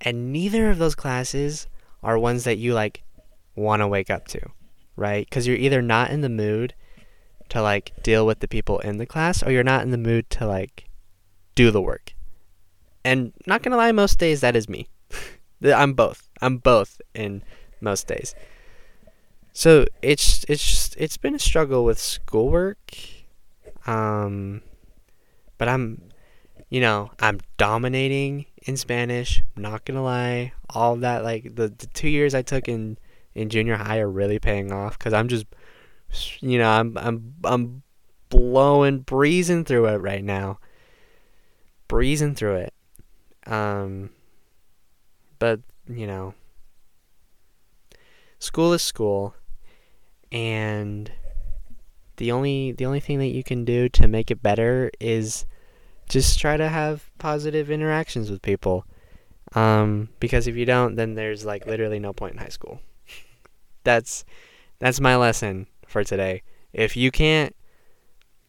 and neither of those classes are ones that you like want to wake up to, right? Because you're either not in the mood to like deal with the people in the class, or you're not in the mood to like do the work. And not gonna lie, most days that is me. I'm both. I'm both in most days. So it's it's just it's been a struggle with schoolwork. Um but I'm you know, I'm dominating in Spanish, not gonna lie. All that like the, the two years I took in in junior high are really paying off because I'm just you know, I'm I'm I'm blowing breezing through it right now. Breezing through it. Um but, you know, school is school and the only the only thing that you can do to make it better is just try to have positive interactions with people. Um, because if you don't, then there's like literally no point in high school. that's that's my lesson for today. If you can't,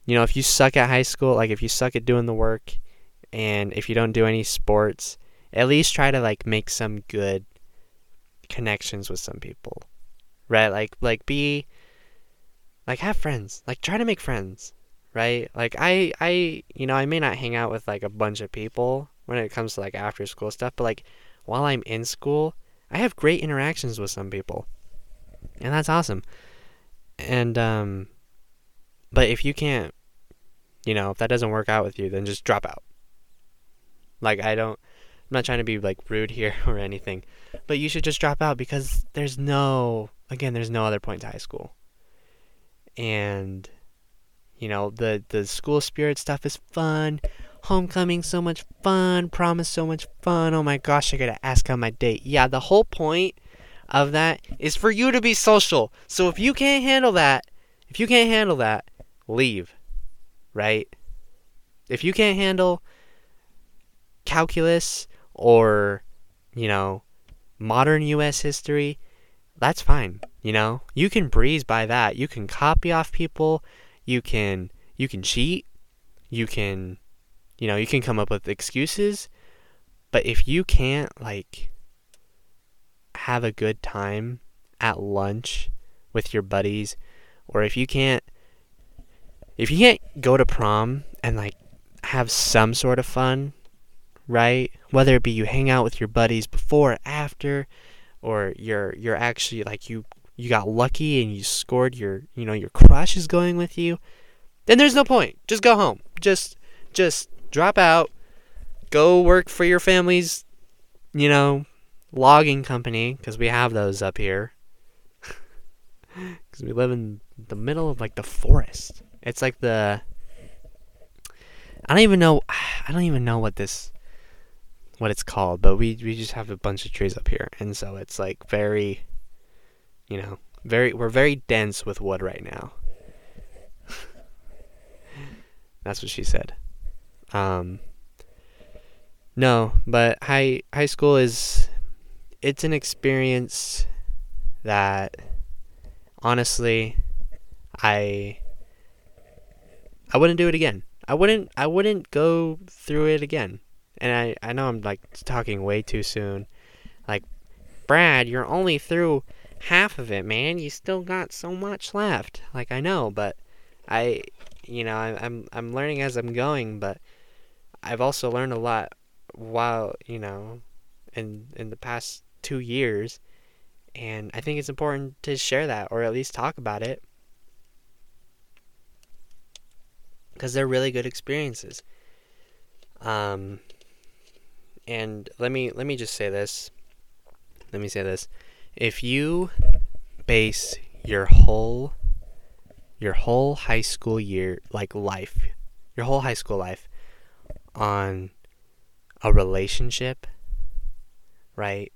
you know, if you suck at high school, like if you suck at doing the work, and if you don't do any sports, at least try to like make some good connections with some people right? Like like be like have friends. Like try to make friends, right? Like I I you know, I may not hang out with like a bunch of people when it comes to like after school stuff, but like while I'm in school, I have great interactions with some people. And that's awesome. And um but if you can't you know, if that doesn't work out with you, then just drop out. Like I don't I'm not trying to be like rude here or anything, but you should just drop out because there's no again, there's no other point to high school. And you know, the the school spirit stuff is fun. Homecoming so much fun, promise so much fun. Oh my gosh, I gotta ask on my date. Yeah, the whole point of that is for you to be social. So if you can't handle that, if you can't handle that, leave. Right? If you can't handle calculus or, you know, modern US history, that's fine. You know, you can breeze by that. You can copy off people. You can you can cheat. You can, you know, you can come up with excuses. But if you can't like have a good time at lunch with your buddies, or if you can't if you can't go to prom and like have some sort of fun, right? Whether it be you hang out with your buddies before or after, or you're you're actually like you you got lucky and you scored your you know your crush is going with you then there's no point. Just go home. Just just drop out. Go work for your family's you know logging company because we have those up here. Because we live in the middle of like the forest. It's like the i don't even know i don't even know what this what it's called, but we we just have a bunch of trees up here, and so it's like very, you know, very we're very dense with wood right now. That's what she said. Um, no, but high high school is it's an experience that honestly I I wouldn't do it again. I wouldn't I wouldn't go through it again. And I I know I'm like talking way too soon. Like Brad, you're only through half of it, man. You still got so much left. Like I know, but I you know, I, I'm I'm learning as I'm going, but I've also learned a lot while, you know, in in the past 2 years. And I think it's important to share that or at least talk about it because they're really good experiences. Um, and let me let me just say this. Let me say this: if you base your whole your whole high school year, like life, your whole high school life, on a relationship, right?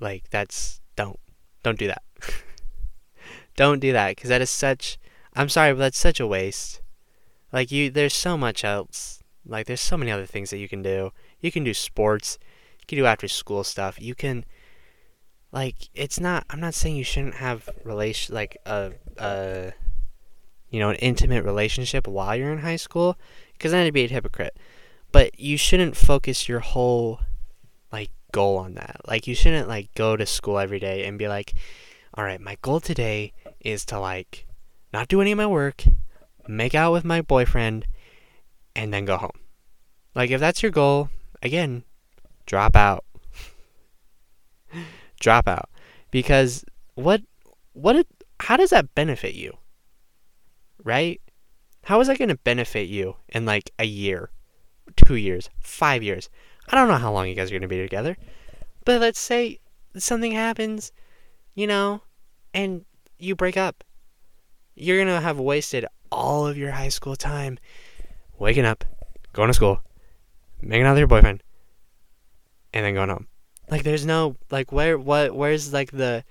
Like that's don't don't do that. don't do that because that is such I'm sorry, but that's such a waste. Like you there's so much else. Like there's so many other things that you can do. You can do sports. You can do after school stuff. You can like it's not I'm not saying you shouldn't have relation like a a you know, an intimate relationship while you're in high school because then it'd be a hypocrite. But you shouldn't focus your whole like goal on that. Like you shouldn't like go to school every day and be like, "All right, my goal today is to like not do any of my work, make out with my boyfriend, and then go home. Like, if that's your goal, again, drop out. drop out. Because what, what, how does that benefit you? Right? How is that going to benefit you in like a year, two years, five years? I don't know how long you guys are going to be together. But let's say something happens, you know, and you break up you're going to have wasted all of your high school time waking up, going to school, making out with your boyfriend, and then going home. Like there's no like where what where's like the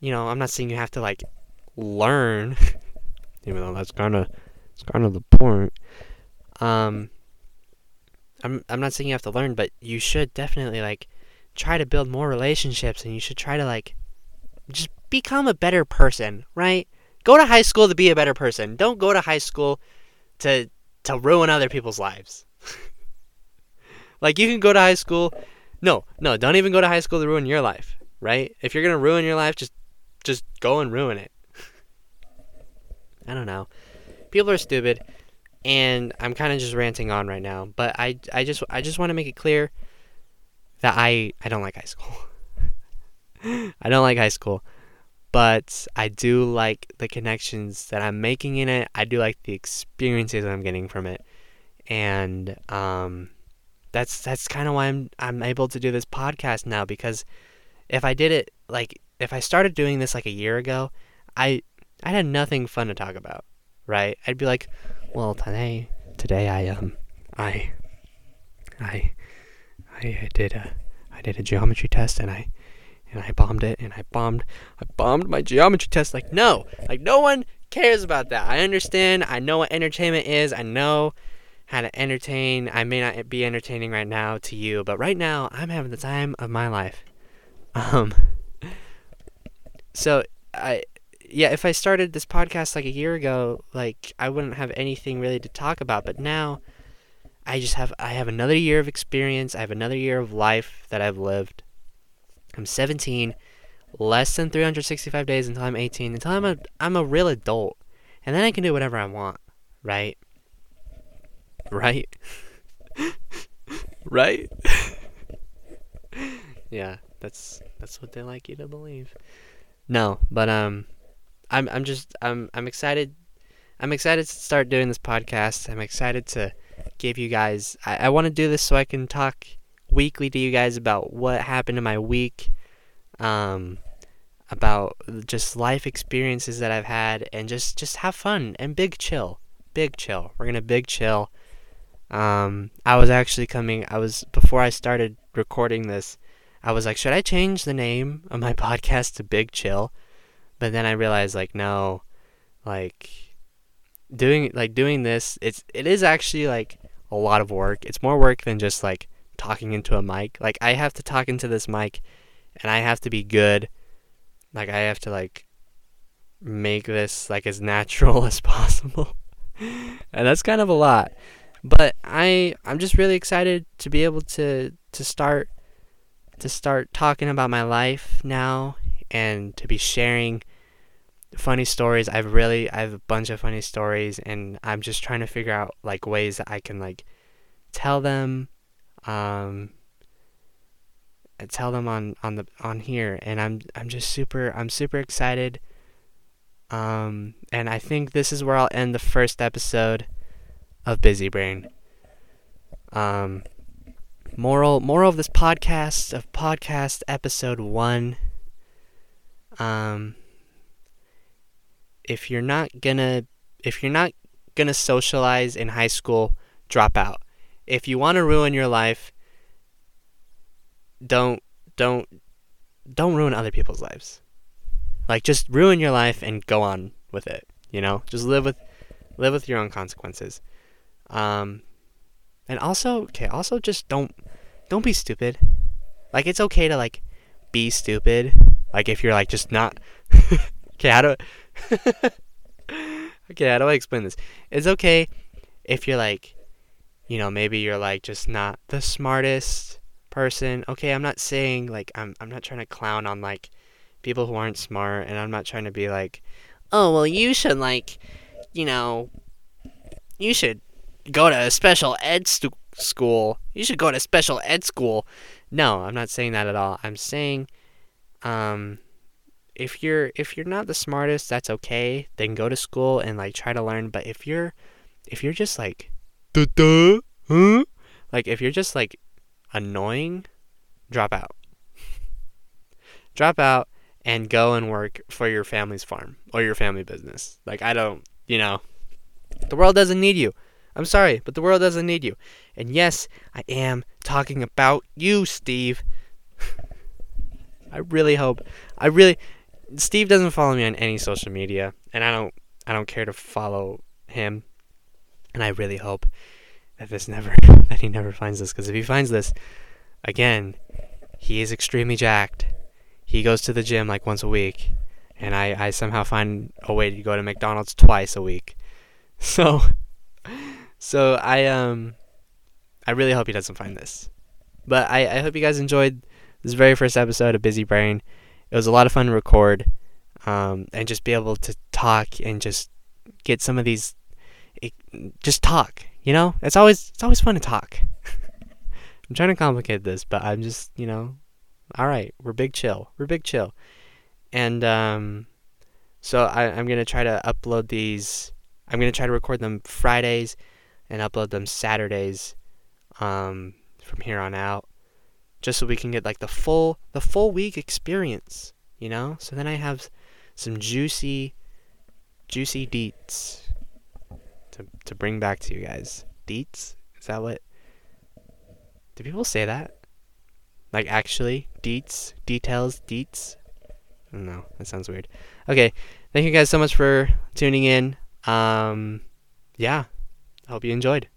you know, I'm not saying you have to like learn even though that's kind of it's kind of the point. Um I'm I'm not saying you have to learn, but you should definitely like try to build more relationships and you should try to like just become a better person, right? Go to high school to be a better person. Don't go to high school to to ruin other people's lives. like you can go to high school. No, no, don't even go to high school to ruin your life, right? If you're going to ruin your life, just just go and ruin it. I don't know. People are stupid and I'm kind of just ranting on right now, but I I just I just want to make it clear that I I don't like high school. I don't like high school but I do like the connections that I'm making in it. I do like the experiences I'm getting from it, and um, that's that's kind of why I'm I'm able to do this podcast now because if I did it like if I started doing this like a year ago, I I had nothing fun to talk about, right? I'd be like, well today today I um I I I did a I did a geometry test and I and I bombed it and I bombed I bombed my geometry test like no like no one cares about that. I understand. I know what entertainment is. I know how to entertain. I may not be entertaining right now to you but right now I'm having the time of my life. Um so I yeah if I started this podcast like a year ago like I wouldn't have anything really to talk about. But now I just have I have another year of experience. I have another year of life that I've lived I'm 17, less than 365 days until I'm 18, until I'm a I'm a real adult, and then I can do whatever I want, right? Right? right? yeah, that's that's what they like you to believe. No, but um I'm I'm just I'm I'm excited I'm excited to start doing this podcast. I'm excited to give you guys I, I want to do this so I can talk weekly to you guys about what happened in my week, um, about just life experiences that I've had, and just just have fun and big chill, big chill. We're gonna big chill. Um, I was actually coming. I was before I started recording this. I was like, should I change the name of my podcast to Big Chill? But then I realized, like, no, like, doing like doing this, it's it is actually like a lot of work. It's more work than just like talking into a mic. Like I have to talk into this mic and I have to be good. Like I have to like make this like as natural as possible. and that's kind of a lot. But I I'm just really excited to be able to to start to start talking about my life now and to be sharing funny stories. I've really I have a bunch of funny stories and I'm just trying to figure out like ways that I can like tell them um tell them on on the on here and I'm I'm just super I'm super excited. Um and I think this is where I'll end the first episode of Busy Brain. Um moral moral of this podcast of podcast episode 1 um if you're not gonna if you're not gonna socialize in high school drop out if you want to ruin your life don't don't don't ruin other people's lives. Like just ruin your life and go on with it you know? Just live with live with your own consequences. Um and also okay also just don't don't be stupid. Like it's okay to like be stupid. Like if you're like just not okay how do okay how do i explain this? It's okay if you're like you know maybe you're like just not the smartest person. Okay i'm not saying like i'm, I'm not trying to clown on like people who aren't smart and i'm not trying to be like oh well you should like you know you should go to a special ed school. You should go to special ed school. No i'm not saying that at all. I'm saying um if you're if you're not the smartest that's okay. Then go to school and like try to learn. But if you're if you're just like duh, duh, huh? like if you're just like annoying drop out. Drop out and go and work for your family's farm or your family business. Like i don't you know. The world doesn't need you. I'm sorry but the world doesn't need you. And yes i am talking about you steve. I really hope i really Steve doesn't follow me on any social media, and I don't I don't care to follow him. And I really hope that this never that he never finds this because if he finds this, again, he is extremely jacked. He goes to the gym like once a week, and I I somehow find a way to go to McDonald's twice a week. So so I um I really hope he doesn't find this. But I, I hope you guys enjoyed this very first episode of Busy Brain it was a lot of fun to record um, and just be able to talk and just get some of these just talk you know? It's always it's always fun to talk. I'm trying to complicate this but i'm just you know all right we're big chill we're big chill. And um, so I, i'm gonna try to upload these i'm gonna try to record them fridays and upload them saturdays um, from here on out just so we can get like the full the full week experience, you know? So then I have some juicy juicy deets to to bring back to you guys. Deets? Is that what Do people say that? Like actually deets, details, deets? No. That sounds weird. Okay. Thank you guys so much for tuning in. Um yeah. I hope you enjoyed.